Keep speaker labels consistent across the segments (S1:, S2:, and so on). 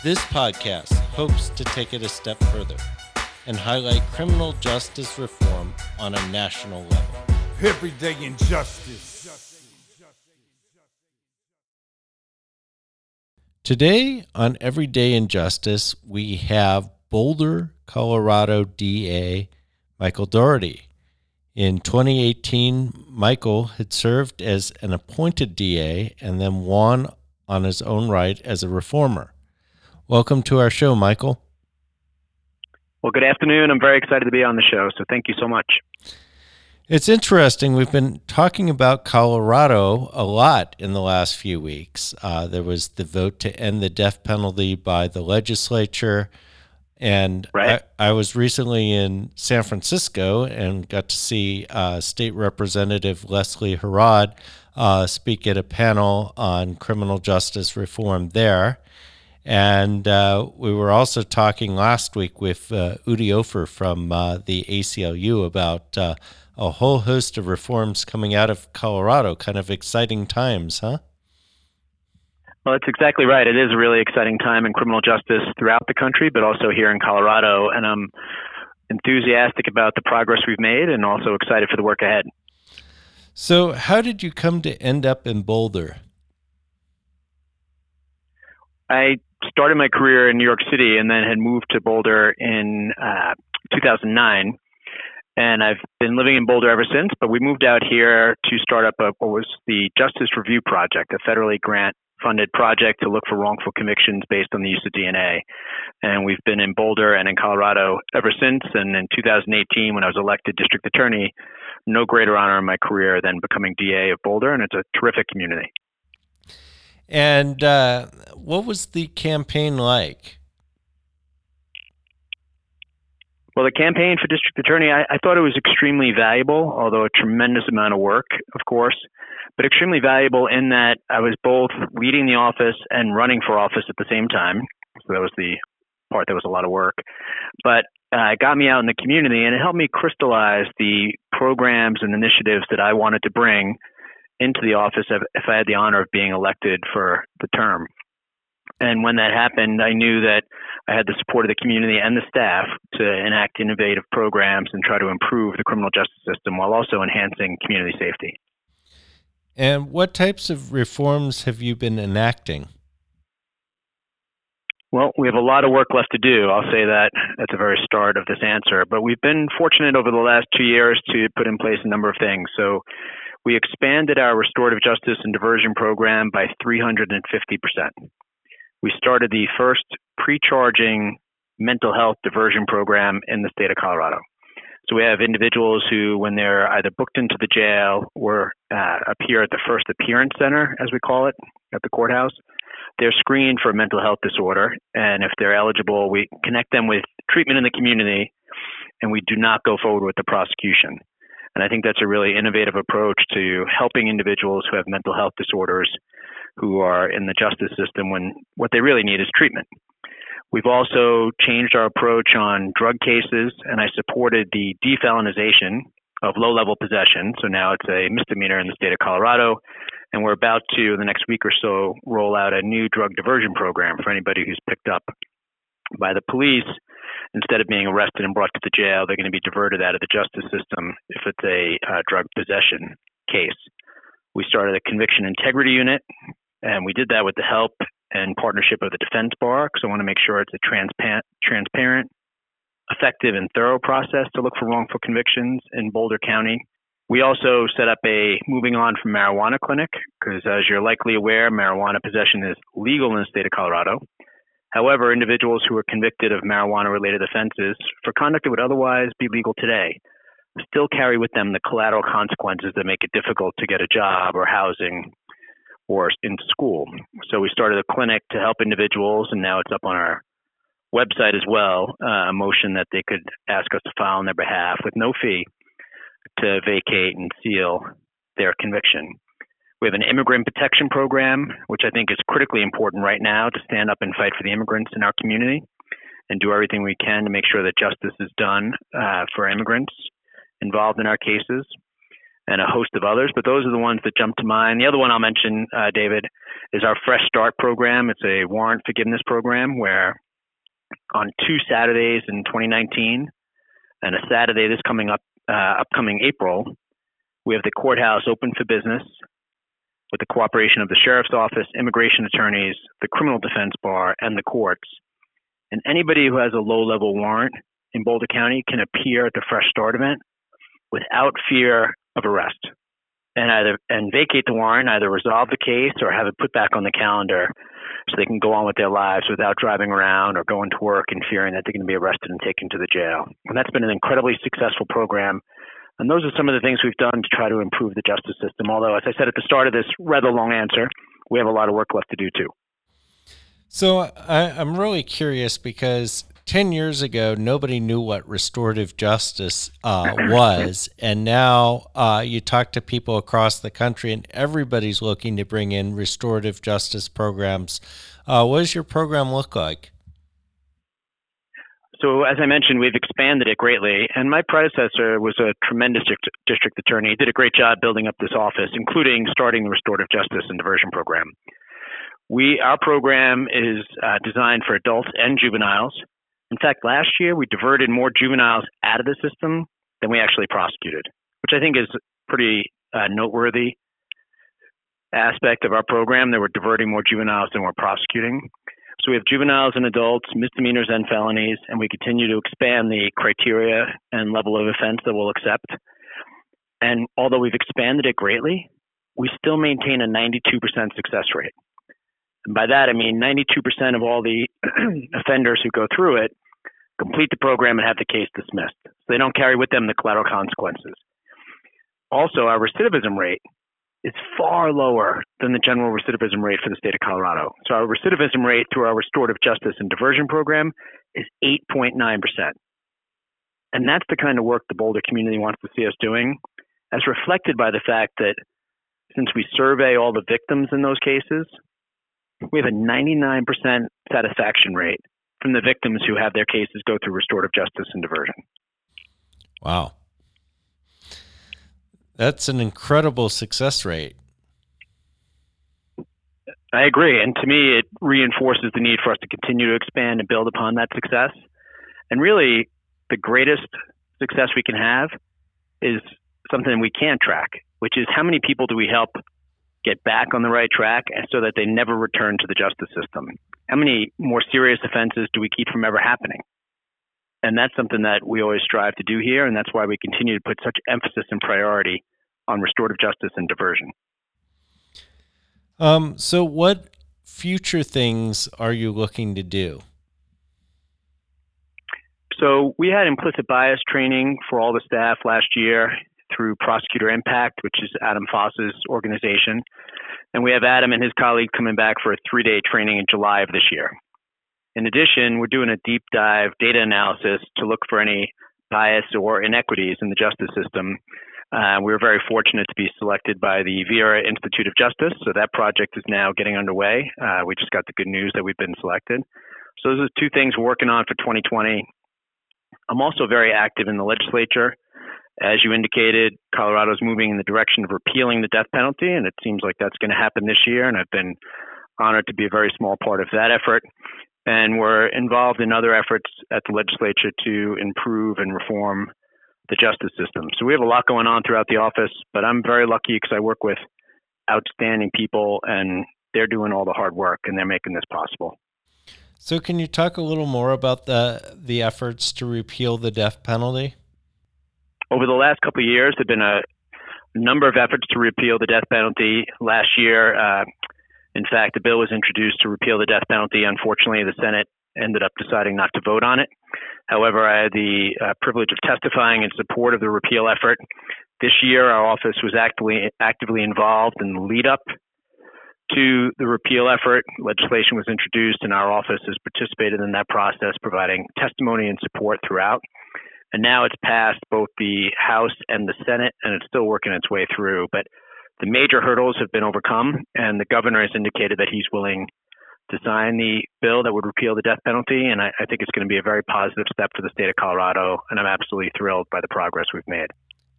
S1: This podcast hopes to take it a step further and highlight criminal justice reform on a national level.
S2: Everyday injustice.
S1: Today on Everyday Injustice, we have Boulder, Colorado DA Michael Dougherty. In 2018, Michael had served as an appointed DA and then won on his own right as a reformer. Welcome to our show, Michael.
S3: Well, good afternoon. I'm very excited to be on the show, so thank you so much.
S1: It's interesting. We've been talking about Colorado a lot in the last few weeks. Uh, there was the vote to end the death penalty by the legislature. And
S3: right.
S1: I, I, was recently in San Francisco and got to see uh, State Representative Leslie Herod uh, speak at a panel on criminal justice reform there. And uh, we were also talking last week with uh, Udi Ofer from uh, the ACLU about uh, a whole host of reforms coming out of Colorado. Kind of exciting times, huh?
S3: Well, that's exactly right. It is a really exciting time in criminal justice throughout the country, but also here in Colorado. And I'm enthusiastic about the progress we've made and also excited for the work ahead.
S1: So, how did you come to end up in Boulder?
S3: I started my career in New York City and then had moved to Boulder in uh, 2009. And I've been living in Boulder ever since, but we moved out here to start up a, what was the Justice Review Project, a federally grant funded project to look for wrongful convictions based on the use of DNA. And we've been in Boulder and in Colorado ever since. And in 2018, when I was elected district attorney, no greater honor in my career than becoming DA of Boulder. And it's a terrific community.
S1: And uh, what was the campaign like?
S3: Well, the campaign for district attorney, I, I, thought it was extremely valuable, although a tremendous amount of work, of course, but extremely valuable in that I was both leading the office and running for office at the same time. So that was the part that was a lot of work. But uh, it got me out in the community and it helped me crystallize the programs and initiatives that I wanted to bring into the office if, if I had the honor of being elected for the term. And when that happened, I knew that I had the support of the community and the staff to enact innovative programs and try to improve the criminal justice system while also enhancing community safety.
S1: And what types of reforms have you been enacting?
S3: Well, we have a lot of work left to do. I'll say that at the very start of this answer. But we've been fortunate over the last two years to put in place a number of things. So we expanded our restorative justice and diversion program by 350%. We started the first pre charging mental health diversion program in the state of Colorado. So we have individuals who, when they're either booked into the jail or uh, appear at the first appearance center, as we call it, at the courthouse, they're screened for a mental health disorder. And if they're eligible, we connect them with treatment in the community and we do not go forward with the prosecution. And I think that's a really innovative approach to helping individuals who have mental health disorders who are in the justice system when what they really need is treatment. We've also changed our approach on drug cases, and I supported the defelonization of low level possession. So now it's a misdemeanor in the state of Colorado. And we're about to, in the next week or so, roll out a new drug diversion program for anybody who's picked up by the police instead of being arrested and brought to the jail, they're going to be diverted out of the justice system if it's a uh, drug possession case. We started a conviction integrity unit, and we did that with the help and partnership of the defense bar because I want to make sure it's a transparent, transparent, effective, and thorough process to look for wrongful convictions in Boulder County. We also set up a moving on from marijuana clinic because, as you're likely aware, marijuana possession is legal in the state of Colorado. However, individuals who are convicted of marijuana related offenses for conduct that would otherwise be legal today still carry with them the collateral consequences that make it difficult to get a job or housing or in school. So we started a clinic to help individuals, and now it's up on our website as well, uh, a motion that they could ask us to file on their behalf with no fee to vacate and seal their conviction. We have an immigrant protection program, which I think is critically important right now to stand up and fight for the immigrants in our community and do everything we can to make sure that justice is done uh, for immigrants involved in our cases and a host of others, but those are the ones that jump to mind. The other one I'll mention, uh, David, is our Fresh Start program. It's a warrant forgiveness program where on two Saturdays in 2019 and a Saturday this coming up, uh, upcoming April, we have the courthouse open for business with the cooperation of the sheriff's office, immigration attorneys, the criminal defense bar, and the courts. And anybody who has a low level warrant in Boulder County can appear at the Fresh Start event without fear of arrest and either and vacate the warrant, either resolve the case or have it put back on the calendar so they can go on with their lives without driving around or going to work and fearing that they're going to be arrested and taken to the jail. And that's been an incredibly successful program. And those are some of the things we've done to try to improve the justice system. Although, as I said at the start of this rather long answer, we have a lot of work left to do too.
S1: So I, am really curious because 10 years ago, nobody knew what restorative justice uh, was. And now uh, you talk to people across the country, and everybody's looking to bring in restorative justice programs. Uh, what does your program look like?
S3: So, as I mentioned, we've expanded it greatly. And my predecessor was a tremendous district attorney. He did a great job building up this office, including starting the restorative justice and diversion program. We, our program is uh, designed for adults and juveniles in fact, last year we diverted more juveniles out of the system than we actually prosecuted, which I think is pretty uh, noteworthy aspect of our program that we're diverting more juveniles than we're prosecuting. So we have juveniles and adults, misdemeanors and felonies, and we continue to expand the criteria and level of offense that we'll accept. And although we've expanded it greatly, we still maintain a 92% success rate. And by that, I mean 92% of all the offenders who go through it complete the program and have the case dismissed. So they don't carry with them the collateral consequences. Also, our recidivism rate is far lower than the general recidivism rate for the state of Colorado. So our recidivism rate through our restorative justice and diversion program is 8.9%. And that's the kind of work the Boulder community wants to see us doing, as reflected by the fact that since we survey all the victims in those cases, we have a 99% satisfaction rate from the victims who have their cases go through restorative justice and diversion.
S1: Wow. That's an incredible success rate.
S3: I agree. And to me, it reinforces the need for us to continue to expand and build upon that success. And really, the greatest success we can have is something we can't track, which is how many people do we help get back on the right track so that they never return to the justice system? How many more serious offenses do we keep from ever happening? And that's something that we always strive to do here, and that's why we continue to put such emphasis and priority on restorative justice and diversion.
S1: Um, so, what future things are you looking to do?
S3: So, we had implicit bias training for all the staff last year through Prosecutor Impact, which is Adam Foss's organization. And we have Adam and his colleague coming back for a three day training in July of this year. In addition, we're doing a deep dive data analysis to look for any bias or inequities in the justice system. Uh, we were very fortunate to be selected by the Vera Institute of Justice, so that project is now getting underway. Uh, we just got the good news that we've been selected. So those are two things we're working on for 2020. I'm also very active in the legislature. As you indicated, Colorado is moving in the direction of repealing the death penalty, and it seems like that's going to happen this year. And I've been honored to be a very small part of that effort. And we're involved in other efforts at the legislature to improve and reform the justice system. So we have a lot going on throughout the office, but I'm very lucky because I work with outstanding people and they're doing all the hard work and they're making this possible.
S1: So can you talk a little more about the the efforts to repeal the death penalty?
S3: over the last couple of years, there've been a a number of efforts to repeal the death penalty. Last year, uh, in fact, a bill was introduced to repeal the death penalty. Unfortunately, the Senate ended up deciding not to vote on it. However, I had the uh, privilege of testifying in support of the repeal effort. This year, our office was actively actively involved in the lead up to the repeal effort. Legislation was introduced, and our office has participated in that process, providing testimony and support throughout. And now it's passed both the House and the Senate, and it's still working its way through. But the major hurdles have been overcome, and the governor has indicated that he's willing to sign the bill that would repeal the death penalty. And I, I think it's going to be a very positive step for the state of Colorado, and I'm absolutely thrilled by the progress we've made.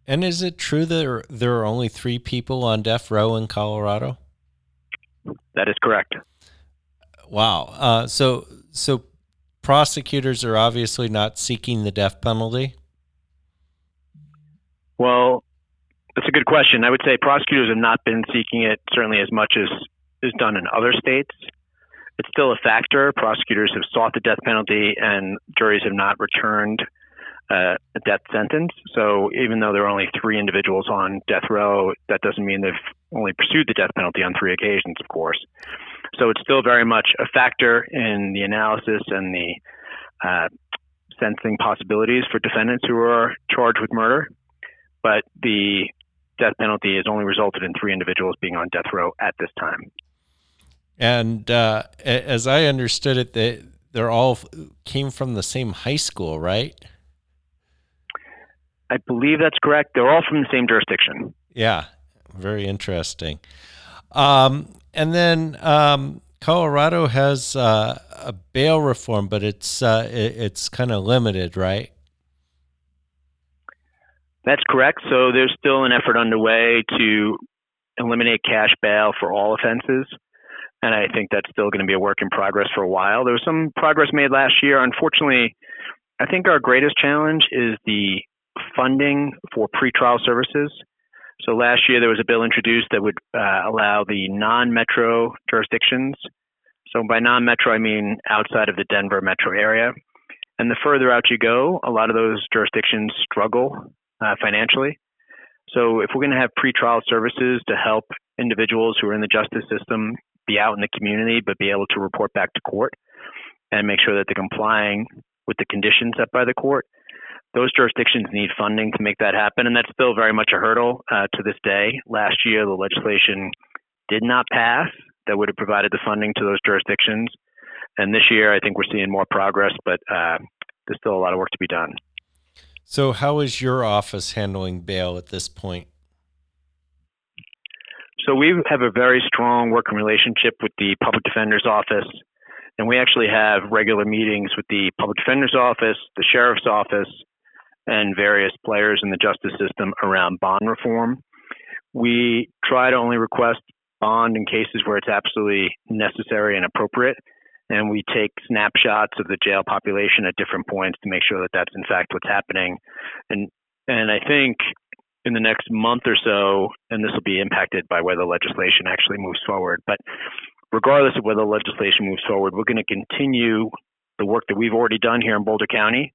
S1: And is it true that there are only three people on death row in Colorado?
S3: That is correct.
S1: Wow. Uh, so, so prosecutors are obviously not seeking the death penalty.
S3: Well, that's a good question. I would say prosecutors have not been seeking it certainly as much as is done in other states. It's still a factor. Prosecutors have sought the death penalty, and juries have not returned uh, a death sentence. So even though there are only three individuals on death row, that doesn't mean they've only pursued the death penalty on three occasions, of course. So it's still very much a factor in the analysis and the uh, sentencing possibilities for defendants who are charged with murder. But the death penalty has only resulted in three individuals being on death row at this time.
S1: And uh, as I understood it, they they're all came from the same high school, right?
S3: I believe that's correct. They're all from the same jurisdiction.
S1: Yeah, very interesting. Um, and then um, Colorado has uh, a bail reform, but it's uh, it, it's kind of limited, right?
S3: That's correct. So there's still an effort underway to eliminate cash bail for all offenses. And I think that's still going to be a work in progress for a while. There was some progress made last year. Unfortunately, I think our greatest challenge is the funding for pretrial services. So last year there was a bill introduced that would uh, allow the non-metro jurisdictions. So by non-metro I mean outside of the Denver metro area. And the further out you go, a lot of those jurisdictions struggle uh, financially. So if we're going to have pretrial services to help individuals who are in the justice system be out in the community but be able to report back to court and make sure that they're complying with the conditions set by the court, those jurisdictions need funding to make that happen, and that's still very much a hurdle uh, to this day. Last year, the legislation did not pass that would have provided the funding to those jurisdictions, and this year, I think we're seeing more progress, but uh, there's still a lot of work to be done.
S1: So, how is your office handling bail at this point?
S3: So, we have a very strong working relationship with the Public Defender's Office, and we actually have regular meetings with the Public Defender's Office, the Sheriff's Office, and various players in the justice system around bond reform. We try to only request bond in cases where it's absolutely necessary and appropriate. And we take snapshots of the jail population at different points to make sure that that's in fact what's happening. And and I think in the next month or so, and this will be impacted by whether legislation actually moves forward. But regardless of whether legislation moves forward, we're going to continue the work that we've already done here in Boulder County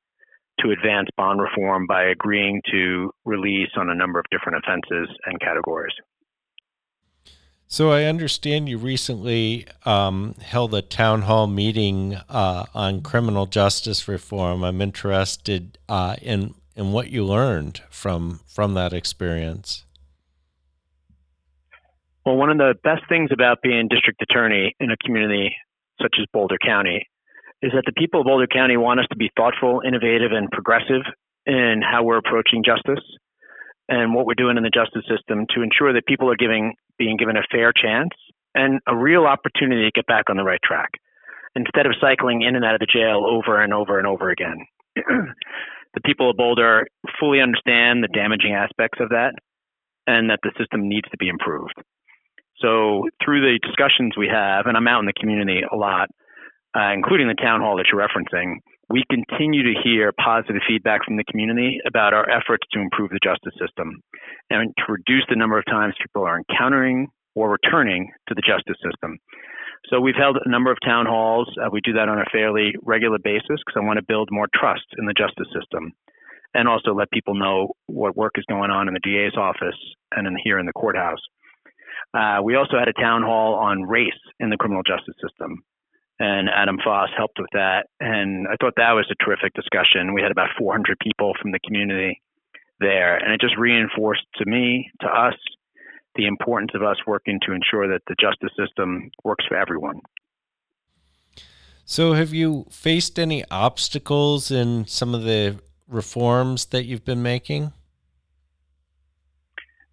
S3: to advance bond reform by agreeing to release on a number of different offenses and categories.
S1: So I understand you recently um, held a town hall meeting uh, on criminal justice reform. I'm interested uh, in in what you learned from from that experience.
S3: Well, one of the best things about being district attorney in a community such as Boulder County is that the people of Boulder County want us to be thoughtful, innovative, and progressive in how we're approaching justice and what we're doing in the justice system to ensure that people are giving being given a fair chance and a real opportunity to get back on the right track instead of cycling in and out of the jail over and over and over again. the people of Boulder fully understand the damaging aspects of that and that the system needs to be improved. So through the discussions we have, and I'm out in the community a lot, uh, including the town hall that you're referencing, we continue to hear positive feedback from the community about our efforts to improve the justice system and to reduce the number of times people are encountering or returning to the justice system. So we've held a number of town halls. Uh, we do that on a fairly regular basis because I want to build more trust in the justice system. and also let people know what work is going on in the DA's office and in here in the courthouse. Uh, we also had a town hall on race in the criminal justice system, and Adam Foss helped with that. And I thought that was a terrific discussion. We had about 400 people from the community there, and it just reinforced to me, to us, the importance of us working to ensure that the justice system works for everyone.
S1: So, have you faced any obstacles in some of the reforms that you've been making?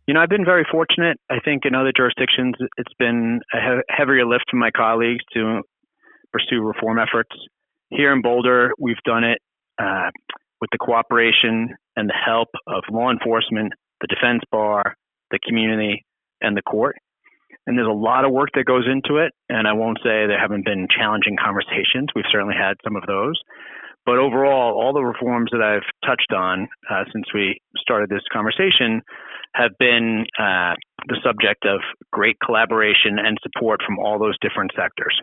S3: You know, I've been very fortunate. I think in other jurisdictions, it's been a heavier lift for my colleagues to pursue reform efforts. Here in Boulder, we've done it uh, with the cooperation and the help of law enforcement, the defense bar, the community, and the court. And there's a lot of work that goes into it. And I won't say there haven't been challenging conversations. We've certainly had some of those. But overall, all the reforms that I've touched on uh, since we started this conversation have been uh, the subject of great collaboration and support from all those different sectors.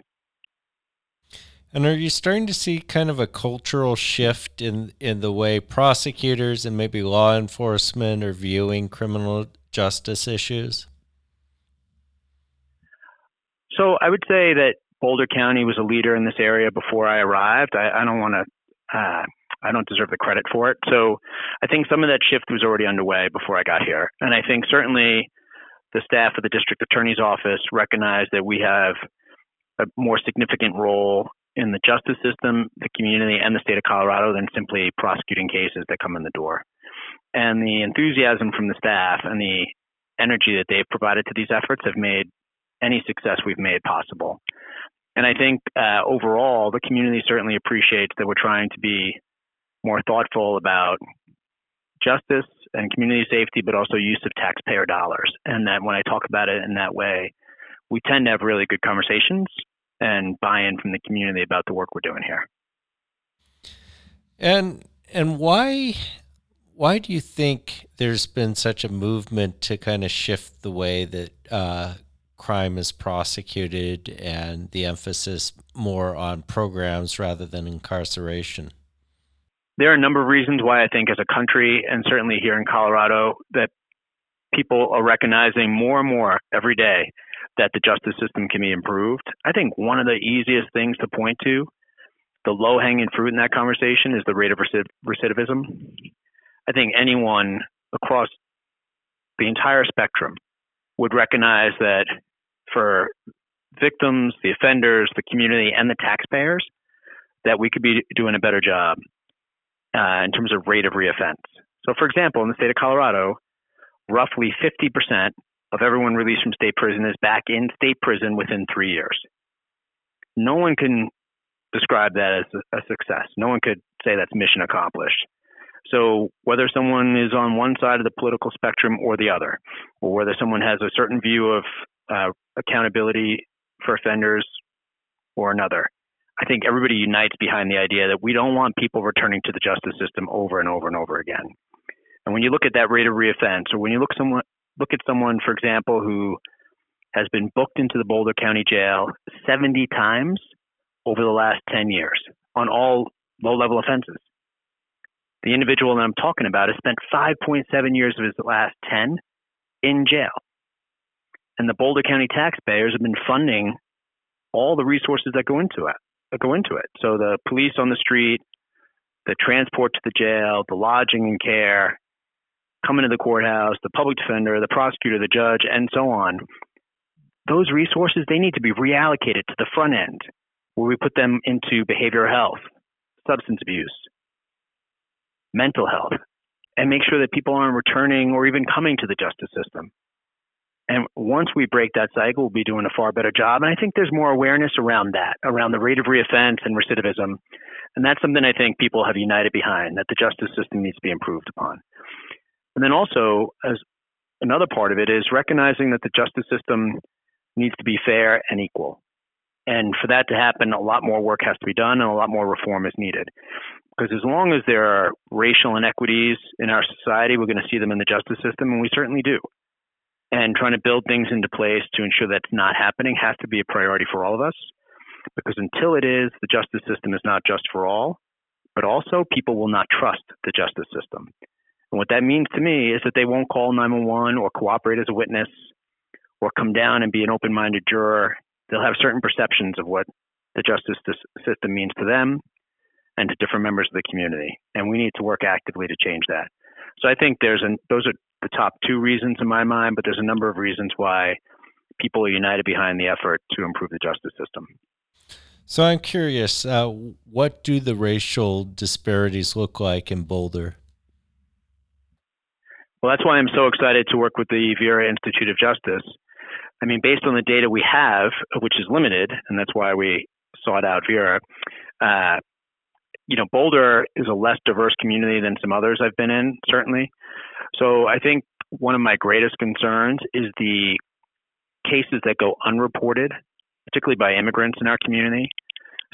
S1: And are you starting to see kind of a cultural shift in, in the way prosecutors and maybe law enforcement are viewing criminal justice issues?
S3: So I would say that Boulder County was a leader in this area before I arrived. I, I don't want to. Uh, I don't deserve the credit for it. So I think some of that shift was already underway before I got here, and I think certainly the staff of the district attorney's office recognize that we have a more significant role in the justice system, the community, and the state of Colorado than simply prosecuting cases that come in the door. And the enthusiasm from the staff and the energy that they've provided to these efforts have made any success we've made possible. And I think uh, overall, the community certainly appreciates that we're trying to be more thoughtful about justice and community safety, but also use of taxpayer dollars. And that when I talk about it in that way, we tend to have really good conversations and buy-in from the community about the work we're doing here.
S1: And and why why do you think there's been such a movement to kind of shift the way that uh, crime is prosecuted and the emphasis more on programs rather than incarceration?
S3: There are a number of reasons why I think, as a country, and certainly here in Colorado, that people are recognizing more and more every day that the justice system can be improved. I think one of the easiest things to point to, the low hanging fruit in that conversation, is the rate of recidivism. I think anyone across the entire spectrum would recognize that for victims, the offenders, the community, and the taxpayers that we could be doing a better job uh, in terms of rate of reoffense. So, for example, in the state of Colorado, roughly 50% of everyone released from state prison is back in state prison within three years. No one can describe that as a success. No one could say that's mission accomplished. So whether someone is on one side of the political spectrum or the other, or whether someone has a certain view of uh, accountability for offenders or another. I think everybody unites behind the idea that we don't want people returning to the justice system over and over and over again. And when you look at that rate of reoffense, or when you look someone look at someone, for example, who has been booked into the Boulder County Jail 70 times over the last 10 years on all low-level offenses. The individual that I'm talking about has spent 5.7 years of his last 10 in jail and the Boulder County taxpayers have been funding all the resources that go into it. That go into it. So the police on the street, the transport to the jail, the lodging and care, coming to the courthouse, the public defender, the prosecutor, the judge, and so on. Those resources they need to be reallocated to the front end, where we put them into behavioral health, substance abuse, mental health, and make sure that people aren't returning or even coming to the justice system. And once we break that cycle, we'll be doing a far better job. And I think there's more awareness around that, around the rate of reoffense and recidivism. And that's something I think people have united behind, that the justice system needs to be improved upon. And then also, as another part of it is recognizing that the justice system needs to be fair and equal. And for that to happen, a lot more work has to be done and a lot more reform is needed. Because as long as there are racial inequities in our society, we're going to see them in the justice system, and we certainly do and trying to build things into place to ensure that's not happening has to be a priority for all of us. Because until it is, the justice system is not just for all, but also people will not trust the justice system. And what that means to me is that they won't call 911 or cooperate as a witness or come down and be an open minded juror. They'll have certain perceptions of what the justice system means to them and to different members of the community. And we need to work actively to change that. So I think there's an, those are the top two reasons in my mind, but there's a number of reasons why people are united behind the effort to improve the justice system.
S1: So I'm curious, uh, what do the racial disparities look like in Boulder?
S3: Well, that's why I'm so excited to work with the Vera Institute of Justice. I mean, based on the data we have, which is limited, and that's why we sought out Vera, uh, you know, Boulder is a less diverse community than some others I've been in, certainly. So I think one of my greatest concerns is the cases that go unreported particularly by immigrants in our community.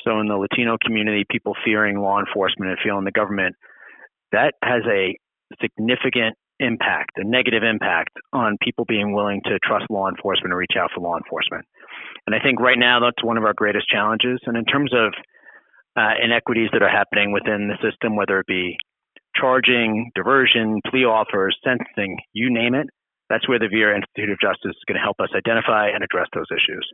S3: So, in the Latino community, people fearing law enforcement and feeling the government, that has a significant impact, a negative impact on people being willing to trust law enforcement or reach out for law enforcement. And I think right now that's one of our greatest challenges. And in terms of uh, inequities that are happening within the system, whether it be charging, diversion, plea offers, sentencing, you name it, that's where the Vera Institute of Justice is going to help us identify and address those issues.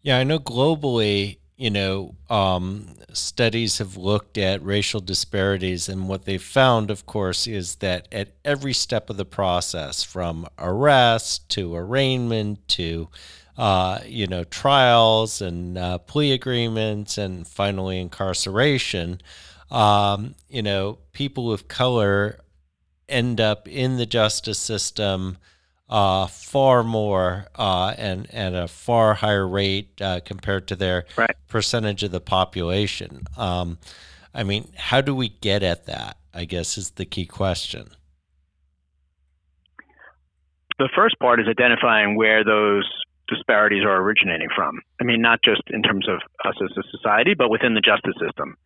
S1: Yeah, I know globally, you know, um, studies have looked at racial disparities, and what they've found, of course, is that at every step of the process, from arrest to arraignment to uh, you know, trials and uh, plea agreements, and finally incarceration. Um, you know, people of color end up in the justice system uh, far more uh, and at a far higher rate uh, compared to their
S3: right.
S1: percentage of the population. Um, I mean, how do we get at that? I guess is the key question.
S3: The first part is identifying where those disparities are originating from. I mean, not just in terms of us as a society, but within the justice system.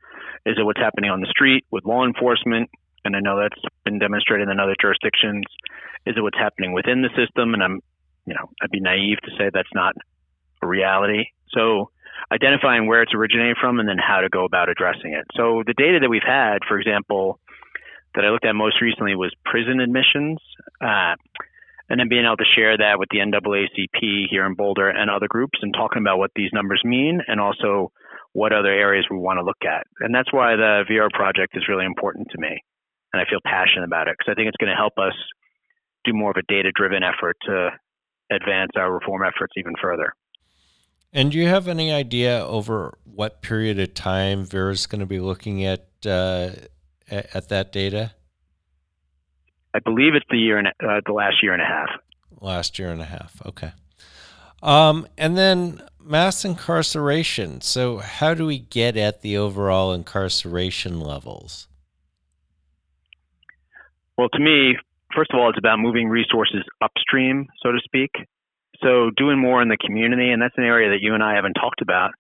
S3: Is it what's happening on the street with law enforcement? And I know that's been demonstrated in other jurisdictions. Is it what's happening within the system? And I'm, you know, I'd be naive to say that's not a reality. So identifying where it's originating from and then how to go about addressing it. So the data that we've had, for example, that I looked at most recently was prison admissions. Uh, and then being able to share that with the NAACP here in Boulder and other groups and talking about what these numbers mean and also what other areas we want to look at. And that's why the VR project is really important to me. And I feel passionate about it because I think it's going to help us do more of a data driven effort to advance our reform efforts even further.
S1: And do you have any idea over what period of time Vera is going to be looking at uh, at that data?
S3: I believe it's the year and uh, the last year and a half.
S1: Last year and a half. Okay. Um, and then mass incarceration. So, how do we get at the overall incarceration levels?
S3: Well, to me, first of all, it's about moving resources upstream, so to speak. So doing more in the community, and that's an area that you and I haven't talked about,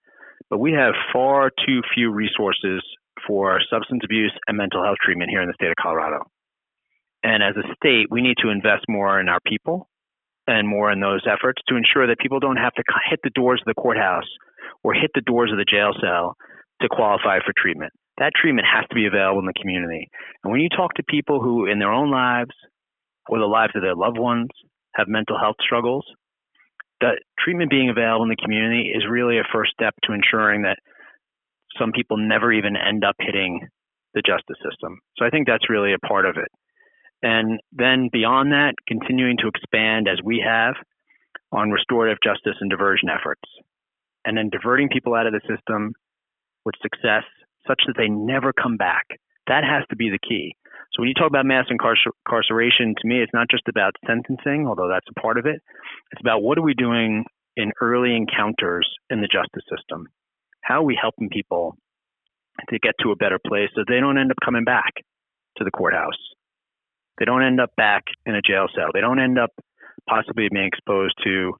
S3: but we have far too few resources for substance abuse and mental health treatment here in the state of Colorado. And as a state, we need to invest more in our people and more in those efforts to ensure that people don't have to hit the doors of the courthouse or hit the doors of the jail cell to qualify for treatment. That treatment has to be available in the community. And when you talk to people who, in their own lives, or the lives of their loved ones have mental health struggles, that treatment being available in the community is really a first step to ensuring that some people never even end up hitting the justice system. So I think that's really a part of it. And then beyond that, continuing to expand as we have on restorative justice and diversion efforts. And then diverting people out of the system with success such that they never come back. That has to be the key. So when you talk about mass incarceration, to me, it's not just about sentencing, although that's a part of it. It's about what are we doing in early encounters in the justice system? How are we helping people to get to a better place so they don't end up coming back to the courthouse? They don't end up back in a jail cell. They don't end up possibly being exposed to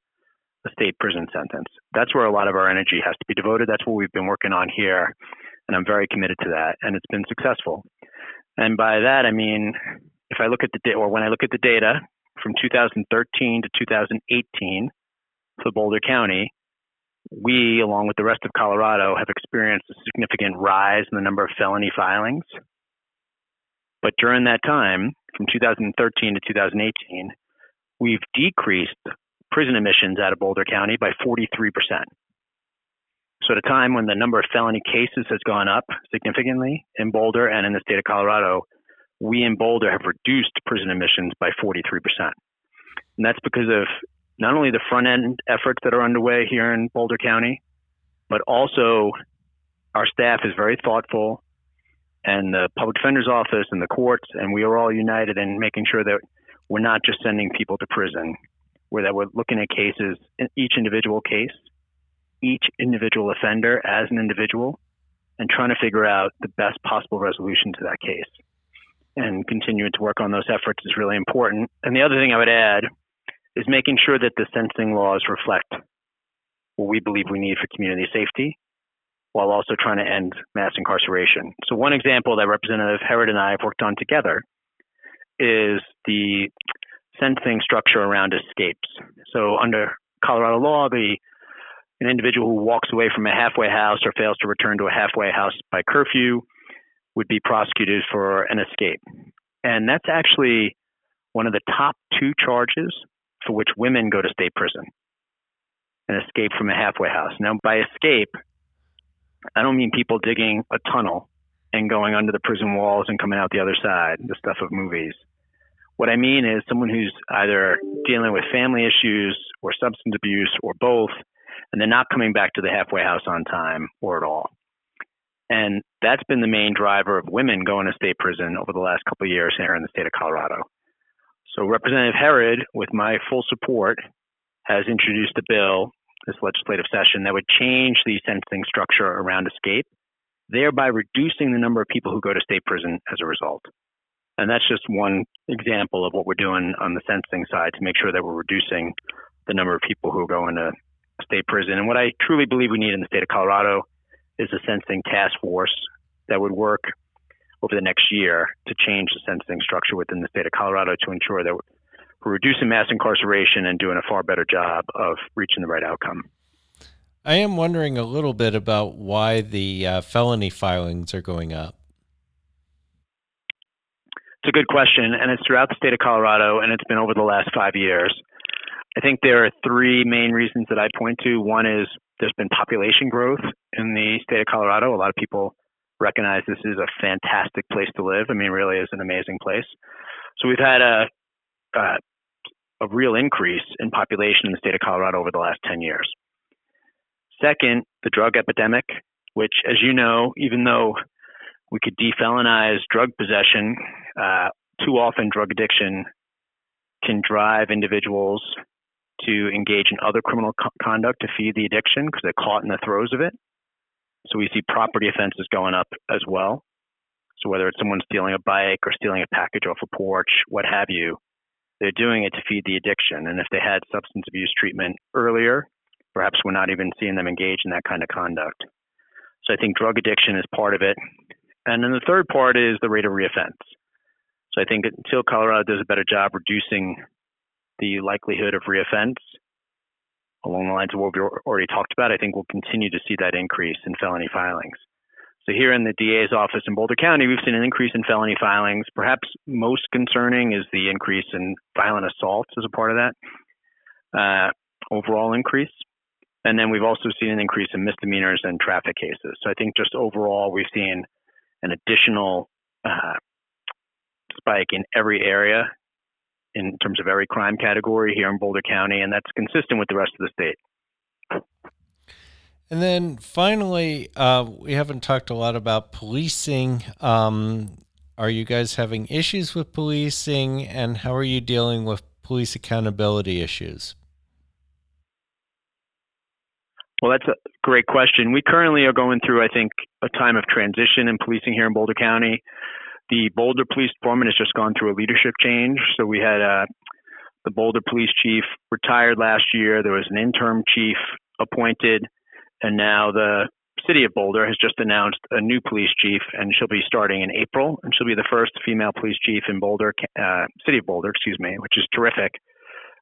S3: a state prison sentence. That's where a lot of our energy has to be devoted. That's what we've been working on here. And I'm very committed to that. And it's been successful. And by that, I mean, if I look at the data, or when I look at the data from 2013 to 2018 for Boulder County, we, along with the rest of Colorado, have experienced a significant rise in the number of felony filings. But during that time, from 2013 to 2018, we've decreased prison admissions out of Boulder County by 43%. So at a time when the number of felony cases has gone up significantly in Boulder and in the state of Colorado, we in Boulder have reduced prison admissions by 43%. And that's because of not only the front end efforts that are underway here in Boulder County, but also our staff is very thoughtful and the public defender's office and the courts, and we are all united in making sure that we're not just sending people to prison, where that we're looking at cases, each individual case, each individual offender as an individual, and trying to figure out the best possible resolution to that case. And continuing to work on those efforts is really important. And the other thing I would add is making sure that the sentencing laws reflect what we believe we need for community safety while also trying to end mass incarceration. So, one example that Representative Herod and I have worked on together is the sentencing structure around escapes. So, under Colorado law, the an individual who walks away from a halfway house or fails to return to a halfway house by curfew would be prosecuted for an escape. And that's actually one of the top two charges for which women go to state prison an escape from a halfway house. Now, by escape, I don't mean people digging a tunnel and going under the prison walls and coming out the other side, the stuff of movies. What I mean is someone who's either dealing with family issues or substance abuse or both, and they're not coming back to the halfway house on time or at all. And that's been the main driver of women going to state prison over the last couple of years here in the state of Colorado. So Representative Herod, with my full support, has introduced a bill this legislative session that would change the sentencing structure around escape, thereby reducing the number of people who go to state prison as a result. And that's just one example of what we're doing on the sentencing side to make sure that we're reducing the number of people who go into state prison. And what I truly believe we need in the state of Colorado is a sentencing task force that would work over the next year to change the sentencing structure within the state of Colorado to ensure that we're reducing mass incarceration and doing a far better job of reaching the right outcome.
S1: I am wondering a little bit about why the uh, felony filings are going up.
S3: It's a good question, and it's throughout the state of Colorado, and it's been over the last five years. I think there are three main reasons that I point to. One is there's been population growth in the state of Colorado. A lot of people recognize this is a fantastic place to live. I mean, really is an amazing place. So we've had a, a a real increase in population in the state of Colorado over the last 10 years. Second, the drug epidemic, which, as you know, even though we could defelonize drug possession, uh, too often drug addiction can drive individuals to engage in other criminal co- conduct to feed the addiction because they're caught in the throes of it. So we see property offenses going up as well. So whether it's someone stealing a bike or stealing a package off a porch, what have you, they're doing it to feed the addiction. And if they had substance abuse treatment earlier, perhaps we're not even seeing them engage in that kind of conduct. So I think drug addiction is part of it. And then the third part is the rate of reoffense. So I think until Colorado does a better job reducing the likelihood of reoffense along the lines of what we already talked about, I think we'll continue to see that increase in felony filings. So here in the DA's office in Boulder County, we've seen an increase in felony filings. Perhaps most concerning is the increase in violent assaults as a part of that uh, overall increase. And then we've also seen an increase in misdemeanors and traffic cases. So I think just overall, we've seen an additional uh, spike in every area in terms of every crime category here in Boulder County, and that's consistent with the rest of the state.
S1: And then finally, uh, we haven't talked a lot about policing. Um, are you guys having issues with policing, and how are you dealing with police accountability issues?
S3: Well, that's a great question. We currently are going through, I think, a time of transition in policing here in Boulder County. The Boulder Police Department has just gone through a leadership change. So we had uh, the Boulder Police Chief retired last year. There was an interim chief appointed and now the city of Boulder has just announced a new police chief, and she'll be starting in April, and she'll be the first female police chief in Boulder, uh, city of Boulder, excuse me, which is terrific.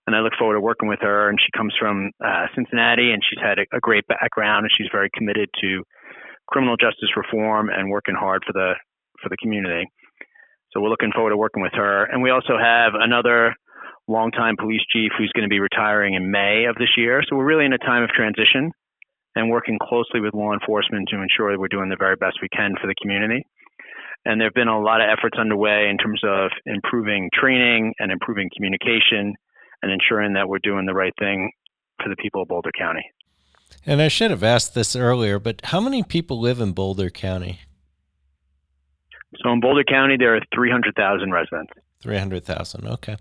S3: and I look forward to working with her. And she comes from uh, Cincinnati, and she's had a, a great background, and she's very committed to criminal justice reform and working hard for the for the community. So we're looking forward to working with her. And we also have another longtime police chief who's going to be retiring in May of this year. So we're really in a time of transition and working closely with law enforcement to ensure that we're doing the very best we can for the community. And there have been a lot of efforts underway in terms of improving training and improving communication and ensuring that we're doing the right thing for the people of Boulder County.
S1: And I should have asked this earlier, but how many people live in Boulder County?
S3: So in Boulder County, there are 300,000 residents.
S1: 300,000, okay.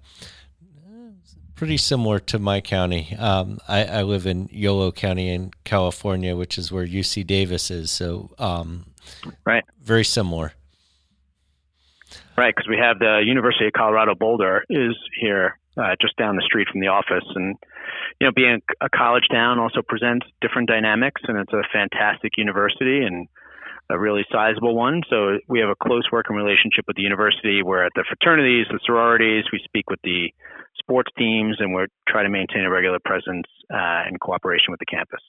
S1: Pretty similar to my county. Um, I, I, live in Yolo County in California, which is where UC Davis is. So, um,
S3: right,
S1: very similar.
S3: Right, because we have the University of Colorado Boulder is here, uh, just down the street from the office, and you know, being a college town also presents different dynamics, and it's a fantastic university and a really sizable one. So we have a close working relationship with the university. We're at the fraternities, the sororities. We speak with the sports teams, and we're trying to maintain a regular presence uh, in cooperation with the campus.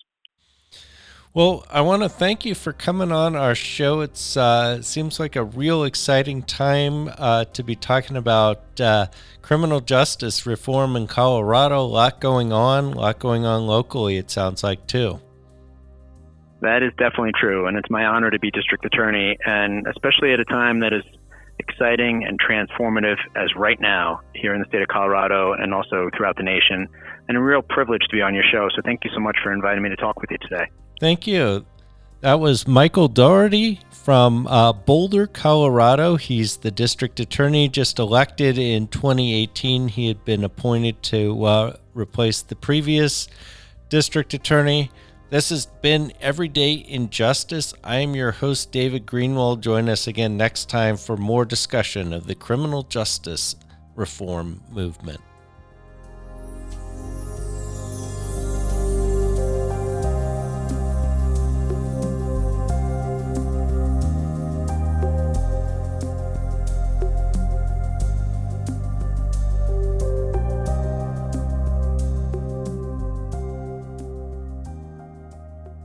S1: Well, I want to thank you for coming on our show. Uh, it seems like a real exciting time uh, to be talking about uh, criminal justice reform in Colorado. A lot going on, a lot going on locally. It sounds like too.
S3: That is definitely true, and it's my honor to be district attorney, and especially at a time that is exciting and transformative as right now here in the state of Colorado and also throughout the nation. And a real privilege to be on your show. So thank you so much for inviting me to talk with you today.
S1: Thank you. That was Michael Dougherty from uh, Boulder, Colorado. He's the district attorney just elected in 2018. He had been appointed to uh, replace the previous district attorney. This has been Everyday Injustice. I am your host, David Greenwald. Join us again next time for more discussion of the criminal justice reform movement.